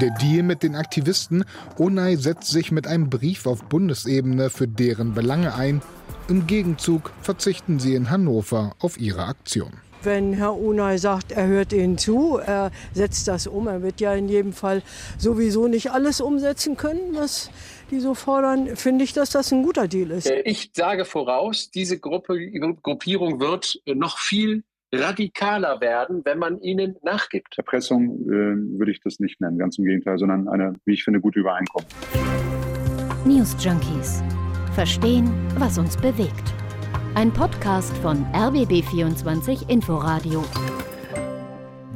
Der Deal mit den Aktivisten, Onay setzt sich mit einem Brief auf Bundesebene für deren Belange ein. Im Gegenzug verzichten sie in Hannover auf ihre Aktion. Wenn Herr Unai sagt, er hört Ihnen zu, er setzt das um. Er wird ja in jedem Fall sowieso nicht alles umsetzen können, was die so fordern. Finde ich, dass das ein guter Deal ist. Äh, ich sage voraus, diese Gruppe, Gruppierung wird noch viel radikaler werden, wenn man ihnen nachgibt. Erpressung äh, würde ich das nicht nennen, ganz im Gegenteil, sondern eine, wie ich finde, gute Übereinkunft. News Junkies. Verstehen, was uns bewegt. Ein Podcast von RBB24 Inforadio.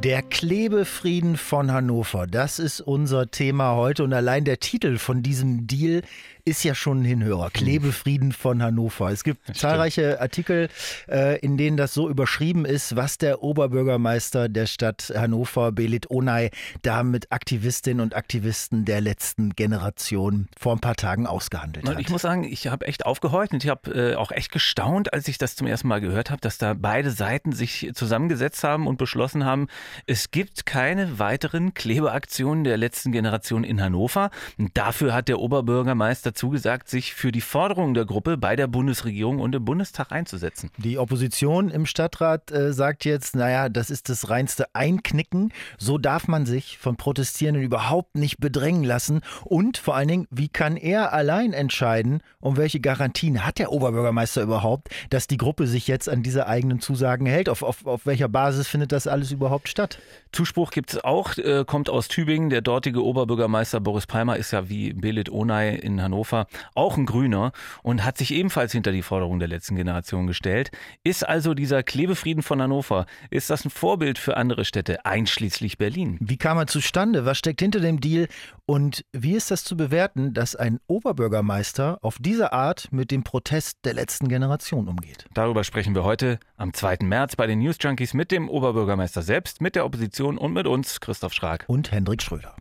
Der Klebefrieden von Hannover, das ist unser Thema heute und allein der Titel von diesem Deal ist ja schon ein Hinhörer. Klebefrieden von Hannover. Es gibt das zahlreiche stimmt. Artikel, äh, in denen das so überschrieben ist, was der Oberbürgermeister der Stadt Hannover, Belit Onay, da mit Aktivistinnen und Aktivisten der letzten Generation vor ein paar Tagen ausgehandelt hat. Ich muss sagen, ich habe echt aufgehorcht und ich habe äh, auch echt gestaunt, als ich das zum ersten Mal gehört habe, dass da beide Seiten sich zusammengesetzt haben und beschlossen haben, es gibt keine weiteren Klebeaktionen der letzten Generation in Hannover. Und dafür hat der Oberbürgermeister zugesagt, sich für die Forderungen der Gruppe bei der Bundesregierung und im Bundestag einzusetzen. Die Opposition im Stadtrat äh, sagt jetzt, naja, das ist das reinste Einknicken. So darf man sich von Protestierenden überhaupt nicht bedrängen lassen. Und vor allen Dingen, wie kann er allein entscheiden, um welche Garantien hat der Oberbürgermeister überhaupt, dass die Gruppe sich jetzt an diese eigenen Zusagen hält? Auf, auf, auf welcher Basis findet das alles überhaupt statt? Zuspruch gibt es auch, äh, kommt aus Tübingen. Der dortige Oberbürgermeister Boris Palmer ist ja wie Belit Onay in Hannover Hannover, auch ein Grüner und hat sich ebenfalls hinter die Forderung der letzten Generation gestellt. Ist also dieser Klebefrieden von Hannover, ist das ein Vorbild für andere Städte, einschließlich Berlin? Wie kam er zustande? Was steckt hinter dem Deal? Und wie ist das zu bewerten, dass ein Oberbürgermeister auf diese Art mit dem Protest der letzten Generation umgeht? Darüber sprechen wir heute am 2. März bei den News Junkies mit dem Oberbürgermeister selbst, mit der Opposition und mit uns, Christoph Schrag. Und Hendrik Schröder.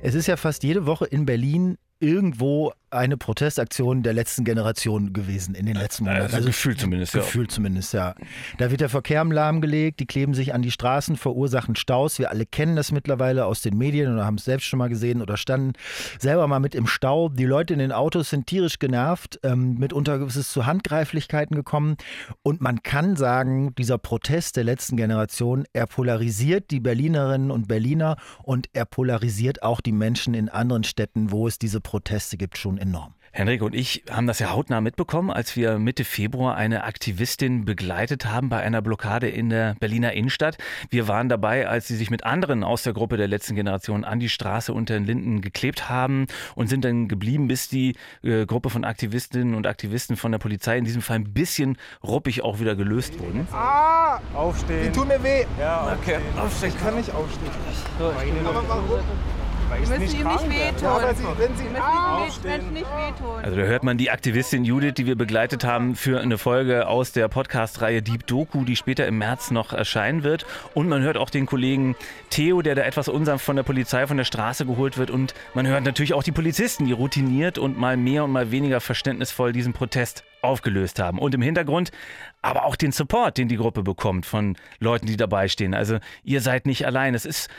Es ist ja fast jede Woche in Berlin irgendwo eine Protestaktion der letzten Generation gewesen in den letzten Monaten. Also, also gefühlt zumindest, ja. Gefühlt zumindest, ja. Da wird der Verkehr im Lahm gelegt, die kleben sich an die Straßen, verursachen Staus. Wir alle kennen das mittlerweile aus den Medien oder haben es selbst schon mal gesehen oder standen selber mal mit im Stau. Die Leute in den Autos sind tierisch genervt. Ähm, mitunter ist es zu Handgreiflichkeiten gekommen. Und man kann sagen, dieser Protest der letzten Generation, er polarisiert die Berlinerinnen und Berliner und er polarisiert auch die Menschen in anderen Städten, wo es diese Proteste gibt, schon enorm. Henrik und ich haben das ja hautnah mitbekommen, als wir Mitte Februar eine Aktivistin begleitet haben bei einer Blockade in der Berliner Innenstadt. Wir waren dabei, als sie sich mit anderen aus der Gruppe der letzten Generation an die Straße unter den Linden geklebt haben und sind dann geblieben, bis die äh, Gruppe von Aktivistinnen und Aktivisten von der Polizei in diesem Fall ein bisschen ruppig auch wieder gelöst wurden. Ah! Aufstehen. Die tun mir weh. Ja, okay. Aufstehen. Ich kann nicht aufstehen. Aber warum? Weil müssen ihm nicht wehtun. Ja, sie, wenn sie Menschen nicht wehtun. Also da hört man die Aktivistin Judith, die wir begleitet haben für eine Folge aus der Podcast-Reihe Deep Doku, die später im März noch erscheinen wird. Und man hört auch den Kollegen Theo, der da etwas unsanft von der Polizei von der Straße geholt wird. Und man hört natürlich auch die Polizisten, die routiniert und mal mehr und mal weniger verständnisvoll diesen Protest aufgelöst haben. Und im Hintergrund aber auch den Support, den die Gruppe bekommt von Leuten, die dabei stehen. Also ihr seid nicht allein. Es ist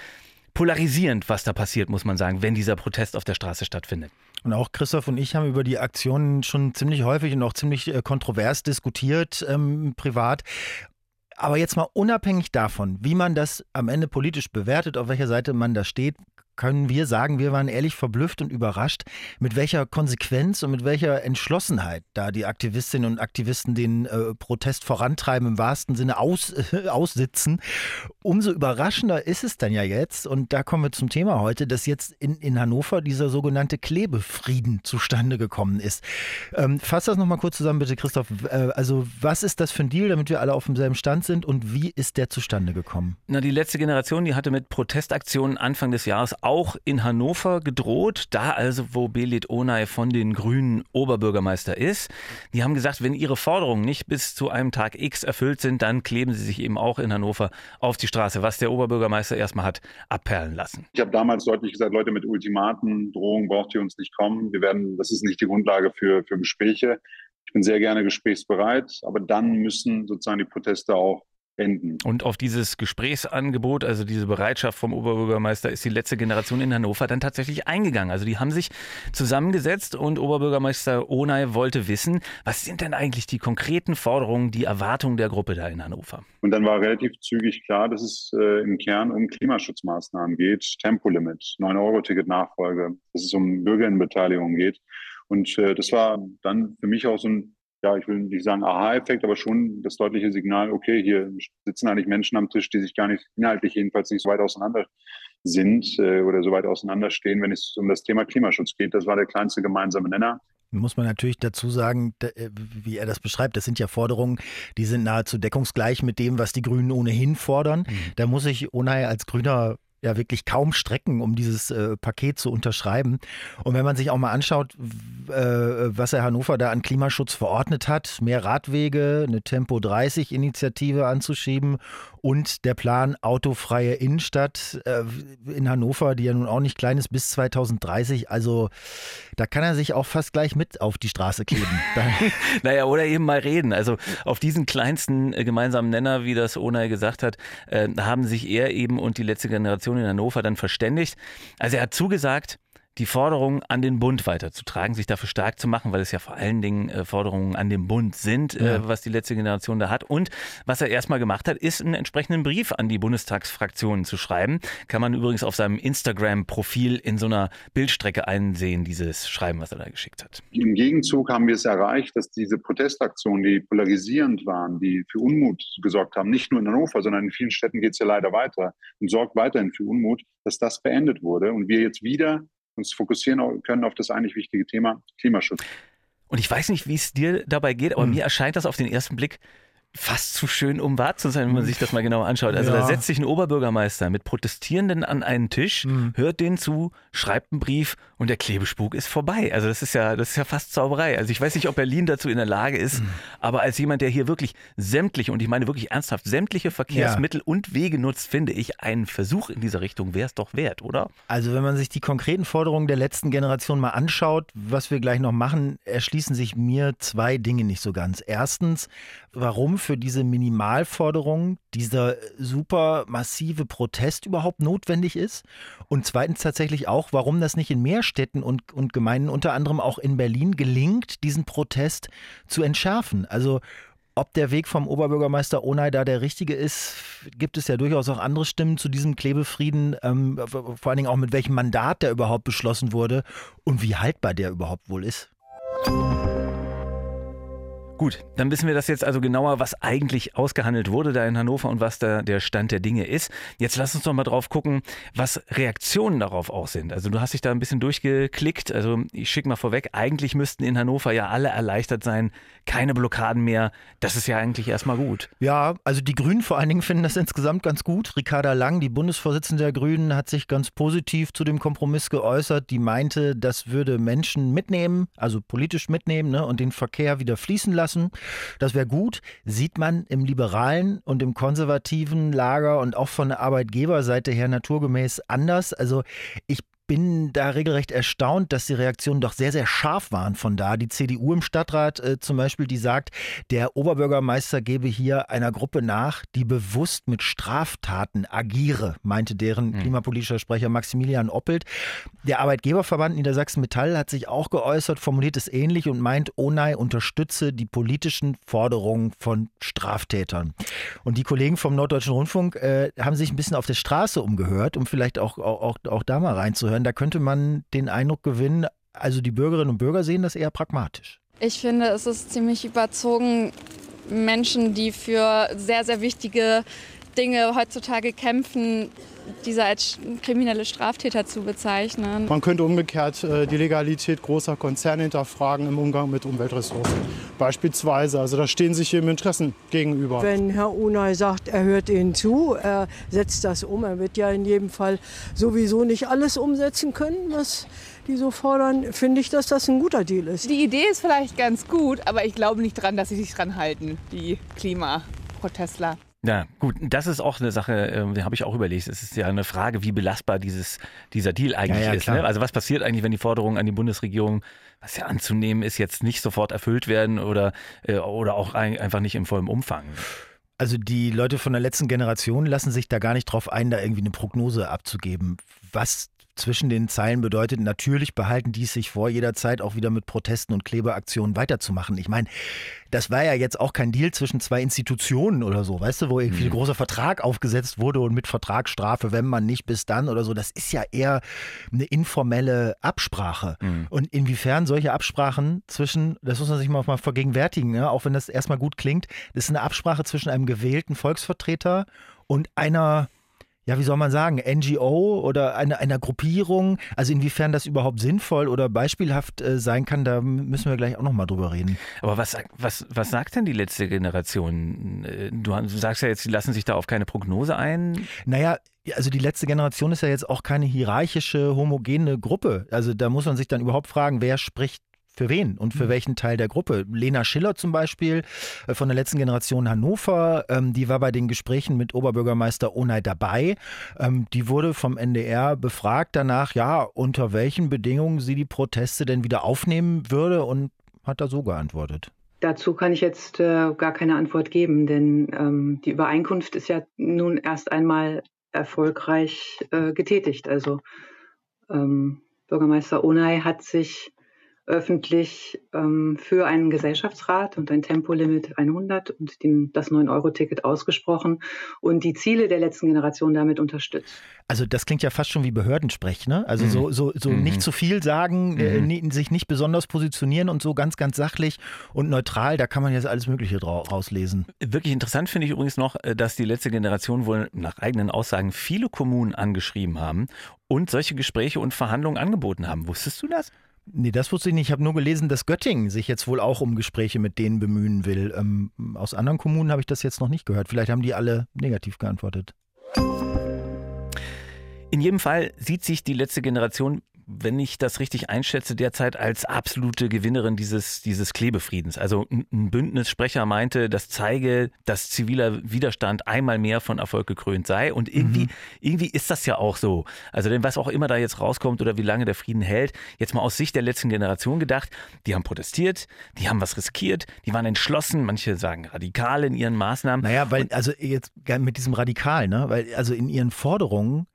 polarisierend, was da passiert, muss man sagen, wenn dieser Protest auf der Straße stattfindet. Und auch Christoph und ich haben über die Aktionen schon ziemlich häufig und auch ziemlich äh, kontrovers diskutiert, ähm, privat. Aber jetzt mal unabhängig davon, wie man das am Ende politisch bewertet, auf welcher Seite man da steht, können wir sagen, wir waren ehrlich verblüfft und überrascht, mit welcher Konsequenz und mit welcher Entschlossenheit da die Aktivistinnen und Aktivisten den äh, Protest vorantreiben, im wahrsten Sinne aus, äh, aussitzen. Umso überraschender ist es dann ja jetzt, und da kommen wir zum Thema heute, dass jetzt in, in Hannover dieser sogenannte Klebefrieden zustande gekommen ist. Ähm, fass das nochmal kurz zusammen, bitte, Christoph. Äh, also, was ist das für ein Deal, damit wir alle auf demselben Stand sind und wie ist der zustande gekommen? Na, die letzte Generation, die hatte mit Protestaktionen Anfang des Jahres auch in Hannover gedroht, da also, wo Belit Onay von den Grünen Oberbürgermeister ist. Die haben gesagt, wenn ihre Forderungen nicht bis zu einem Tag X erfüllt sind, dann kleben sie sich eben auch in Hannover auf die Straße, was der Oberbürgermeister erstmal hat abperlen lassen. Ich habe damals deutlich gesagt, Leute mit Ultimaten, Drohungen braucht ihr uns nicht kommen. Wir werden, das ist nicht die Grundlage für, für Gespräche. Ich bin sehr gerne gesprächsbereit, aber dann müssen sozusagen die Proteste auch enden. Und auf dieses Gesprächsangebot, also diese Bereitschaft vom Oberbürgermeister, ist die letzte Generation in Hannover dann tatsächlich eingegangen. Also die haben sich zusammengesetzt und Oberbürgermeister Onay wollte wissen, was sind denn eigentlich die konkreten Forderungen, die Erwartungen der Gruppe da in Hannover? Und dann war relativ zügig klar, dass es äh, im Kern um Klimaschutzmaßnahmen geht, Tempolimit, 9-Euro-Ticket-Nachfolge, dass es um Bürgerinnenbeteiligung geht. Und äh, das war dann für mich auch so ein ja, ich will nicht sagen Aha-Effekt, aber schon das deutliche Signal, okay, hier sitzen eigentlich Menschen am Tisch, die sich gar nicht inhaltlich jedenfalls nicht so weit auseinander sind äh, oder so weit auseinanderstehen, wenn es um das Thema Klimaschutz geht. Das war der kleinste gemeinsame Nenner. Muss man natürlich dazu sagen, äh, wie er das beschreibt, das sind ja Forderungen, die sind nahezu deckungsgleich mit dem, was die Grünen ohnehin fordern. Mhm. Da muss ich Onay als Grüner ja wirklich kaum strecken, um dieses äh, Paket zu unterschreiben. Und wenn man sich auch mal anschaut, äh, was Herr Hannover da an Klimaschutz verordnet hat, mehr Radwege, eine Tempo 30 Initiative anzuschieben und der Plan autofreie Innenstadt äh, in Hannover, die ja nun auch nicht klein ist, bis 2030. Also da kann er sich auch fast gleich mit auf die Straße kleben. naja, oder eben mal reden. Also auf diesen kleinsten äh, gemeinsamen Nenner, wie das Onay gesagt hat, äh, haben sich er eben und die letzte Generation in Hannover dann verständigt. Also er hat zugesagt, die Forderungen an den Bund weiterzutragen, sich dafür stark zu machen, weil es ja vor allen Dingen äh, Forderungen an den Bund sind, äh, ja. äh, was die letzte Generation da hat. Und was er erstmal gemacht hat, ist einen entsprechenden Brief an die Bundestagsfraktionen zu schreiben. Kann man übrigens auf seinem Instagram-Profil in so einer Bildstrecke einsehen, dieses Schreiben, was er da geschickt hat. Im Gegenzug haben wir es erreicht, dass diese Protestaktionen, die polarisierend waren, die für Unmut gesorgt haben, nicht nur in Hannover, sondern in vielen Städten geht es ja leider weiter und sorgt weiterhin für Unmut, dass das beendet wurde und wir jetzt wieder uns fokussieren können auf das eigentlich wichtige Thema Klimaschutz. Und ich weiß nicht, wie es dir dabei geht, aber hm. mir erscheint das auf den ersten Blick fast zu schön, um wahr zu sein, wenn man sich das mal genau anschaut. Also ja. da setzt sich ein Oberbürgermeister mit Protestierenden an einen Tisch, mhm. hört denen zu, schreibt einen Brief und der Klebespuk ist vorbei. Also das ist ja, das ist ja fast Zauberei. Also ich weiß nicht, ob Berlin dazu in der Lage ist, mhm. aber als jemand, der hier wirklich sämtliche, und ich meine wirklich ernsthaft, sämtliche Verkehrsmittel ja. und Wege nutzt, finde ich, einen Versuch in dieser Richtung wäre es doch wert, oder? Also wenn man sich die konkreten Forderungen der letzten Generation mal anschaut, was wir gleich noch machen, erschließen sich mir zwei Dinge nicht so ganz. Erstens, warum für diese Minimalforderung dieser super massive Protest überhaupt notwendig ist. Und zweitens tatsächlich auch, warum das nicht in mehr Städten und, und Gemeinden, unter anderem auch in Berlin, gelingt, diesen Protest zu entschärfen. Also ob der Weg vom Oberbürgermeister Onay da der richtige ist, gibt es ja durchaus auch andere Stimmen zu diesem Klebefrieden, ähm, vor allen Dingen auch mit welchem Mandat der überhaupt beschlossen wurde und wie haltbar der überhaupt wohl ist. Gut, dann wissen wir das jetzt also genauer, was eigentlich ausgehandelt wurde da in Hannover und was da der Stand der Dinge ist. Jetzt lass uns doch mal drauf gucken, was Reaktionen darauf auch sind. Also du hast dich da ein bisschen durchgeklickt. Also ich schicke mal vorweg, eigentlich müssten in Hannover ja alle erleichtert sein. Keine Blockaden mehr. Das ist ja eigentlich erstmal gut. Ja, also die Grünen vor allen Dingen finden das insgesamt ganz gut. Ricarda Lang, die Bundesvorsitzende der Grünen, hat sich ganz positiv zu dem Kompromiss geäußert. Die meinte, das würde Menschen mitnehmen, also politisch mitnehmen ne, und den Verkehr wieder fließen lassen lassen. Das wäre gut. Sieht man im liberalen und im konservativen Lager und auch von der Arbeitgeberseite her naturgemäß anders. Also ich bin da regelrecht erstaunt, dass die Reaktionen doch sehr, sehr scharf waren von da. Die CDU im Stadtrat äh, zum Beispiel, die sagt, der Oberbürgermeister gebe hier einer Gruppe nach, die bewusst mit Straftaten agiere, meinte deren mhm. klimapolitischer Sprecher Maximilian Oppelt. Der Arbeitgeberverband Niedersachsen Metall hat sich auch geäußert, formuliert es ähnlich und meint, Onay unterstütze die politischen Forderungen von Straftätern. Und die Kollegen vom Norddeutschen Rundfunk äh, haben sich ein bisschen auf der Straße umgehört, um vielleicht auch, auch, auch da mal reinzuhören hören. Da könnte man den Eindruck gewinnen, also die Bürgerinnen und Bürger sehen das eher pragmatisch. Ich finde, es ist ziemlich überzogen, Menschen, die für sehr, sehr wichtige Dinge heutzutage kämpfen, diese als kriminelle Straftäter zu bezeichnen. Man könnte umgekehrt äh, die Legalität großer Konzerne hinterfragen im Umgang mit Umweltressourcen. Beispielsweise, also da stehen sich hier Interessen gegenüber. Wenn Herr Unai sagt, er hört Ihnen zu, er setzt das um, er wird ja in jedem Fall sowieso nicht alles umsetzen können, was die so fordern, finde ich, dass das ein guter Deal ist. Die Idee ist vielleicht ganz gut, aber ich glaube nicht dran, dass sie sich dran halten, die Klimaprotestler. Ja, gut, das ist auch eine Sache, äh, habe ich auch überlegt. Es ist ja eine Frage, wie belastbar dieses, dieser Deal eigentlich ja, ja, ist. Ne? Also was passiert eigentlich, wenn die Forderungen an die Bundesregierung, was ja anzunehmen ist, jetzt nicht sofort erfüllt werden oder, äh, oder auch ein, einfach nicht im vollen Umfang? Also die Leute von der letzten Generation lassen sich da gar nicht drauf ein, da irgendwie eine Prognose abzugeben, was zwischen den Zeilen bedeutet, natürlich behalten die es sich vor, jederzeit auch wieder mit Protesten und Klebeaktionen weiterzumachen. Ich meine, das war ja jetzt auch kein Deal zwischen zwei Institutionen oder so, weißt du, wo irgendwie ein mhm. großer Vertrag aufgesetzt wurde und mit Vertragsstrafe, wenn man nicht bis dann oder so. Das ist ja eher eine informelle Absprache. Mhm. Und inwiefern solche Absprachen zwischen, das muss man sich mal, mal vergegenwärtigen, ja, auch wenn das erstmal gut klingt, das ist eine Absprache zwischen einem gewählten Volksvertreter und einer ja, wie soll man sagen, NGO oder einer, einer Gruppierung. Also inwiefern das überhaupt sinnvoll oder beispielhaft äh, sein kann, da müssen wir gleich auch nochmal drüber reden. Aber was, was, was sagt denn die letzte Generation? Äh, du sagst ja jetzt, sie lassen sich da auf keine Prognose ein. Naja, also die letzte Generation ist ja jetzt auch keine hierarchische, homogene Gruppe. Also da muss man sich dann überhaupt fragen, wer spricht für wen und für mhm. welchen Teil der Gruppe. Lena Schiller zum Beispiel äh, von der letzten Generation Hannover, ähm, die war bei den Gesprächen mit Oberbürgermeister Onay dabei. Ähm, die wurde vom NDR befragt danach, ja, unter welchen Bedingungen sie die Proteste denn wieder aufnehmen würde und hat da so geantwortet. Dazu kann ich jetzt äh, gar keine Antwort geben, denn ähm, die Übereinkunft ist ja nun erst einmal erfolgreich äh, getätigt. Also ähm, Bürgermeister Onay hat sich öffentlich ähm, für einen Gesellschaftsrat und ein Tempolimit 100 und den, das 9-Euro-Ticket ausgesprochen und die Ziele der letzten Generation damit unterstützt. Also das klingt ja fast schon wie Behördensprech, ne? Also mhm. so, so, so mhm. nicht zu viel sagen, äh, mhm. äh, sich nicht besonders positionieren und so ganz, ganz sachlich und neutral, da kann man jetzt alles Mögliche rauslesen. Wirklich interessant finde ich übrigens noch, äh, dass die letzte Generation wohl nach eigenen Aussagen viele Kommunen angeschrieben haben und solche Gespräche und Verhandlungen angeboten haben. Wusstest du das? Nee, das wusste ich nicht. Ich habe nur gelesen, dass Göttingen sich jetzt wohl auch um Gespräche mit denen bemühen will. Ähm, aus anderen Kommunen habe ich das jetzt noch nicht gehört. Vielleicht haben die alle negativ geantwortet. In jedem Fall sieht sich die letzte Generation wenn ich das richtig einschätze, derzeit als absolute Gewinnerin dieses, dieses Klebefriedens. Also ein Bündnissprecher meinte, das zeige, dass ziviler Widerstand einmal mehr von Erfolg gekrönt sei. Und irgendwie, mhm. irgendwie ist das ja auch so. Also denn was auch immer da jetzt rauskommt oder wie lange der Frieden hält, jetzt mal aus Sicht der letzten Generation gedacht, die haben protestiert, die haben was riskiert, die waren entschlossen, manche sagen radikal in ihren Maßnahmen. Naja, weil, also jetzt mit diesem Radikal, ne? Weil, also in ihren Forderungen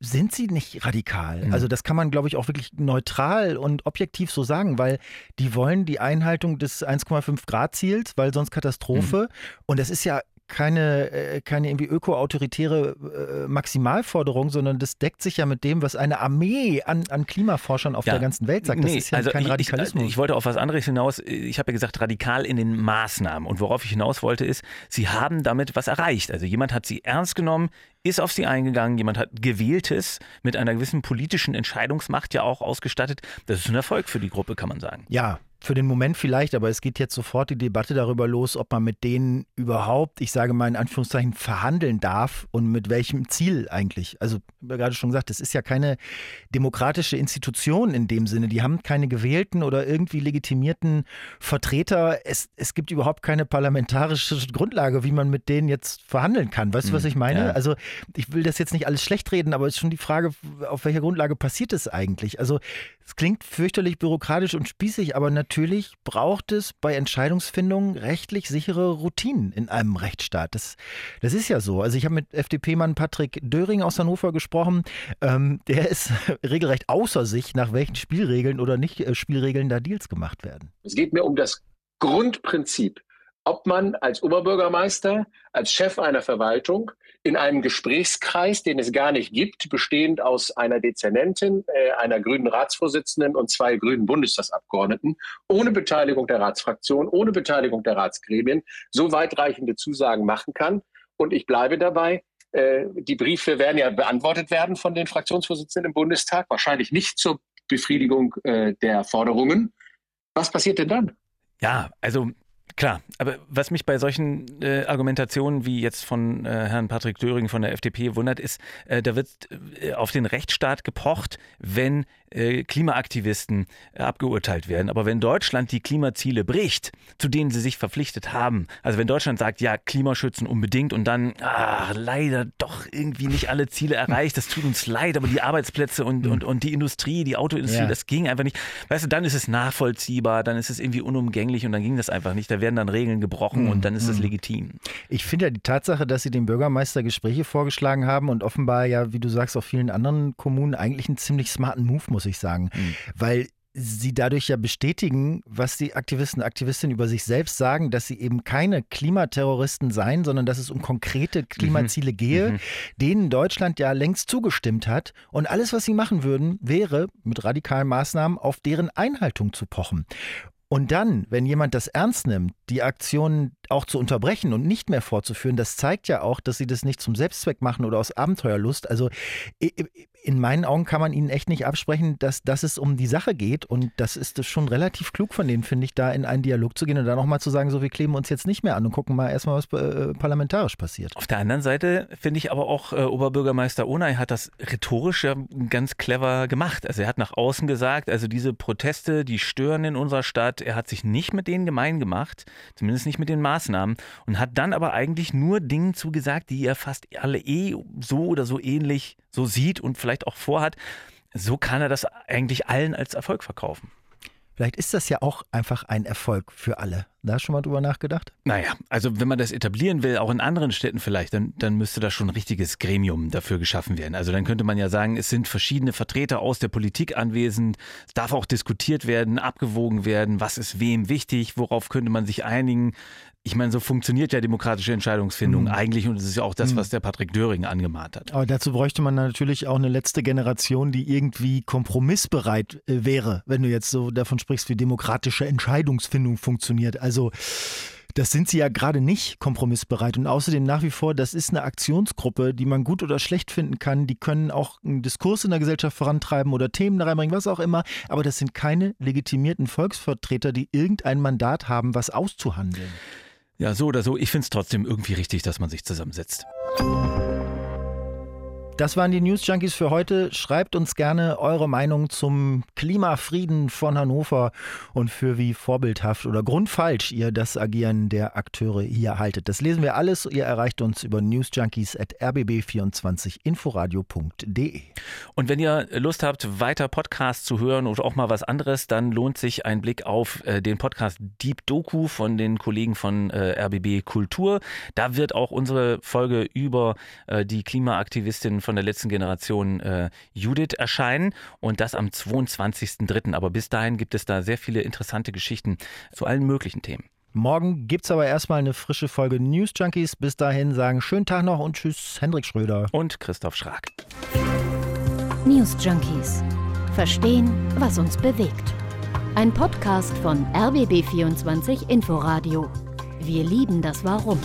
sind sie nicht radikal. Mhm. Also das kann man, glaube ich, auch wirklich neutral und objektiv so sagen, weil die wollen die Einhaltung des 1,5 Grad Ziels, weil sonst Katastrophe. Mhm. Und das ist ja keine, äh, keine irgendwie öko-autoritäre äh, Maximalforderung, sondern das deckt sich ja mit dem, was eine Armee an, an Klimaforschern auf ja. der ganzen Welt sagt. Das nee, ist ja also kein Radikalismus. Ich, ich, wollte auf was anderes hinaus. Ich habe ja gesagt, radikal in den Maßnahmen. Und worauf ich hinaus wollte, ist, sie haben damit was erreicht. Also jemand hat sie ernst genommen, ist auf sie eingegangen, jemand hat Gewähltes mit einer gewissen politischen Entscheidungsmacht ja auch ausgestattet. Das ist ein Erfolg für die Gruppe, kann man sagen. Ja, für den Moment vielleicht, aber es geht jetzt sofort die Debatte darüber los, ob man mit denen überhaupt, ich sage mal in Anführungszeichen, verhandeln darf und mit welchem Ziel eigentlich. Also, ich habe gerade schon gesagt, das ist ja keine demokratische Institution in dem Sinne. Die haben keine gewählten oder irgendwie legitimierten Vertreter. Es, es gibt überhaupt keine parlamentarische Grundlage, wie man mit denen jetzt verhandeln kann. Weißt du, was hm, ich meine? Ja. Also, ich will das jetzt nicht alles schlecht reden, aber es ist schon die Frage, auf welcher Grundlage passiert es eigentlich? Also, es klingt fürchterlich bürokratisch und spießig, aber natürlich braucht es bei Entscheidungsfindungen rechtlich sichere Routinen in einem Rechtsstaat. Das, das ist ja so. Also ich habe mit FDP-Mann Patrick Döring aus Hannover gesprochen. Ähm, der ist regelrecht außer sich, nach welchen Spielregeln oder nicht äh, Spielregeln da Deals gemacht werden. Es geht mir um das Grundprinzip, ob man als Oberbürgermeister, als Chef einer Verwaltung in einem Gesprächskreis, den es gar nicht gibt, bestehend aus einer Dezernentin, äh, einer grünen Ratsvorsitzenden und zwei grünen Bundestagsabgeordneten, ohne Beteiligung der Ratsfraktion, ohne Beteiligung der Ratsgremien, so weitreichende Zusagen machen kann. Und ich bleibe dabei, äh, die Briefe werden ja beantwortet werden von den Fraktionsvorsitzenden im Bundestag, wahrscheinlich nicht zur Befriedigung äh, der Forderungen. Was passiert denn dann? Ja, also Klar, aber was mich bei solchen äh, Argumentationen wie jetzt von äh, Herrn Patrick Döring von der FDP wundert, ist, äh, da wird äh, auf den Rechtsstaat gepocht, wenn äh, Klimaaktivisten äh, abgeurteilt werden. Aber wenn Deutschland die Klimaziele bricht, zu denen sie sich verpflichtet haben, also wenn Deutschland sagt, ja, Klimaschützen unbedingt und dann, ah, leider doch irgendwie nicht alle Ziele erreicht, das tut uns leid, aber die Arbeitsplätze und, und, und die Industrie, die Autoindustrie, ja. das ging einfach nicht. Weißt du, dann ist es nachvollziehbar, dann ist es irgendwie unumgänglich und dann ging das einfach nicht da werden dann Regeln gebrochen Mhm. und dann ist es Mhm. legitim. Ich finde ja die Tatsache, dass Sie dem Bürgermeister Gespräche vorgeschlagen haben und offenbar ja, wie du sagst, auf vielen anderen Kommunen eigentlich einen ziemlich smarten Move, muss ich sagen. Weil sie dadurch ja bestätigen, was die Aktivisten und Aktivistinnen über sich selbst sagen, dass sie eben keine Klimaterroristen seien, sondern dass es um konkrete Klimaziele gehe, Mhm. denen Deutschland ja längst zugestimmt hat. Und alles, was sie machen würden, wäre mit radikalen Maßnahmen auf deren Einhaltung zu pochen. Und dann, wenn jemand das ernst nimmt, die Aktionen auch zu unterbrechen und nicht mehr fortzuführen, das zeigt ja auch, dass sie das nicht zum Selbstzweck machen oder aus Abenteuerlust. Also in meinen Augen kann man ihnen echt nicht absprechen, dass, dass es um die Sache geht. Und das ist schon relativ klug von denen, finde ich, da in einen Dialog zu gehen und dann nochmal zu sagen, so wir kleben uns jetzt nicht mehr an und gucken mal erstmal, was äh, parlamentarisch passiert. Auf der anderen Seite finde ich aber auch, äh, Oberbürgermeister Onay hat das rhetorisch ja ganz clever gemacht. Also er hat nach außen gesagt, also diese Proteste, die stören in unserer Stadt. Er hat sich nicht mit denen gemein gemacht, zumindest nicht mit den Maßnahmen und hat dann aber eigentlich nur Dingen zugesagt, die er fast alle eh so oder so ähnlich so sieht und vielleicht auch vorhat. So kann er das eigentlich allen als Erfolg verkaufen. Vielleicht ist das ja auch einfach ein Erfolg für alle. Da schon mal drüber nachgedacht? Naja, also wenn man das etablieren will, auch in anderen Städten vielleicht, dann, dann müsste da schon ein richtiges Gremium dafür geschaffen werden. Also dann könnte man ja sagen, es sind verschiedene Vertreter aus der Politik anwesend, es darf auch diskutiert werden, abgewogen werden, was ist wem wichtig, worauf könnte man sich einigen. Ich meine, so funktioniert ja demokratische Entscheidungsfindung Mhm. eigentlich und das ist ja auch das, Mhm. was der Patrick Döring angemahnt hat. Aber dazu bräuchte man natürlich auch eine letzte Generation, die irgendwie kompromissbereit äh, wäre, wenn du jetzt so davon sprichst, wie demokratische Entscheidungsfindung funktioniert. Also das sind sie ja gerade nicht kompromissbereit. Und außerdem nach wie vor, das ist eine Aktionsgruppe, die man gut oder schlecht finden kann. Die können auch einen Diskurs in der Gesellschaft vorantreiben oder Themen da reinbringen, was auch immer. Aber das sind keine legitimierten Volksvertreter, die irgendein Mandat haben, was auszuhandeln. Ja, so oder so, ich finde es trotzdem irgendwie richtig, dass man sich zusammensetzt. Das waren die News Junkies für heute. Schreibt uns gerne eure Meinung zum Klimafrieden von Hannover und für wie vorbildhaft oder grundfalsch ihr das Agieren der Akteure hier haltet. Das lesen wir alles. Ihr erreicht uns über newsjunkies.rbb24inforadio.de. Und wenn ihr Lust habt, weiter Podcasts zu hören oder auch mal was anderes, dann lohnt sich ein Blick auf äh, den Podcast Deep Doku von den Kollegen von äh, RBB Kultur. Da wird auch unsere Folge über äh, die Klimaaktivistin von der letzten Generation äh, Judith erscheinen und das am 22.03. Aber bis dahin gibt es da sehr viele interessante Geschichten zu allen möglichen Themen. Morgen gibt es aber erstmal eine frische Folge News Junkies. Bis dahin sagen schönen Tag noch und tschüss, Hendrik Schröder. Und Christoph Schrag. News Junkies. Verstehen, was uns bewegt. Ein Podcast von RBB24 Inforadio. Wir lieben das Warum.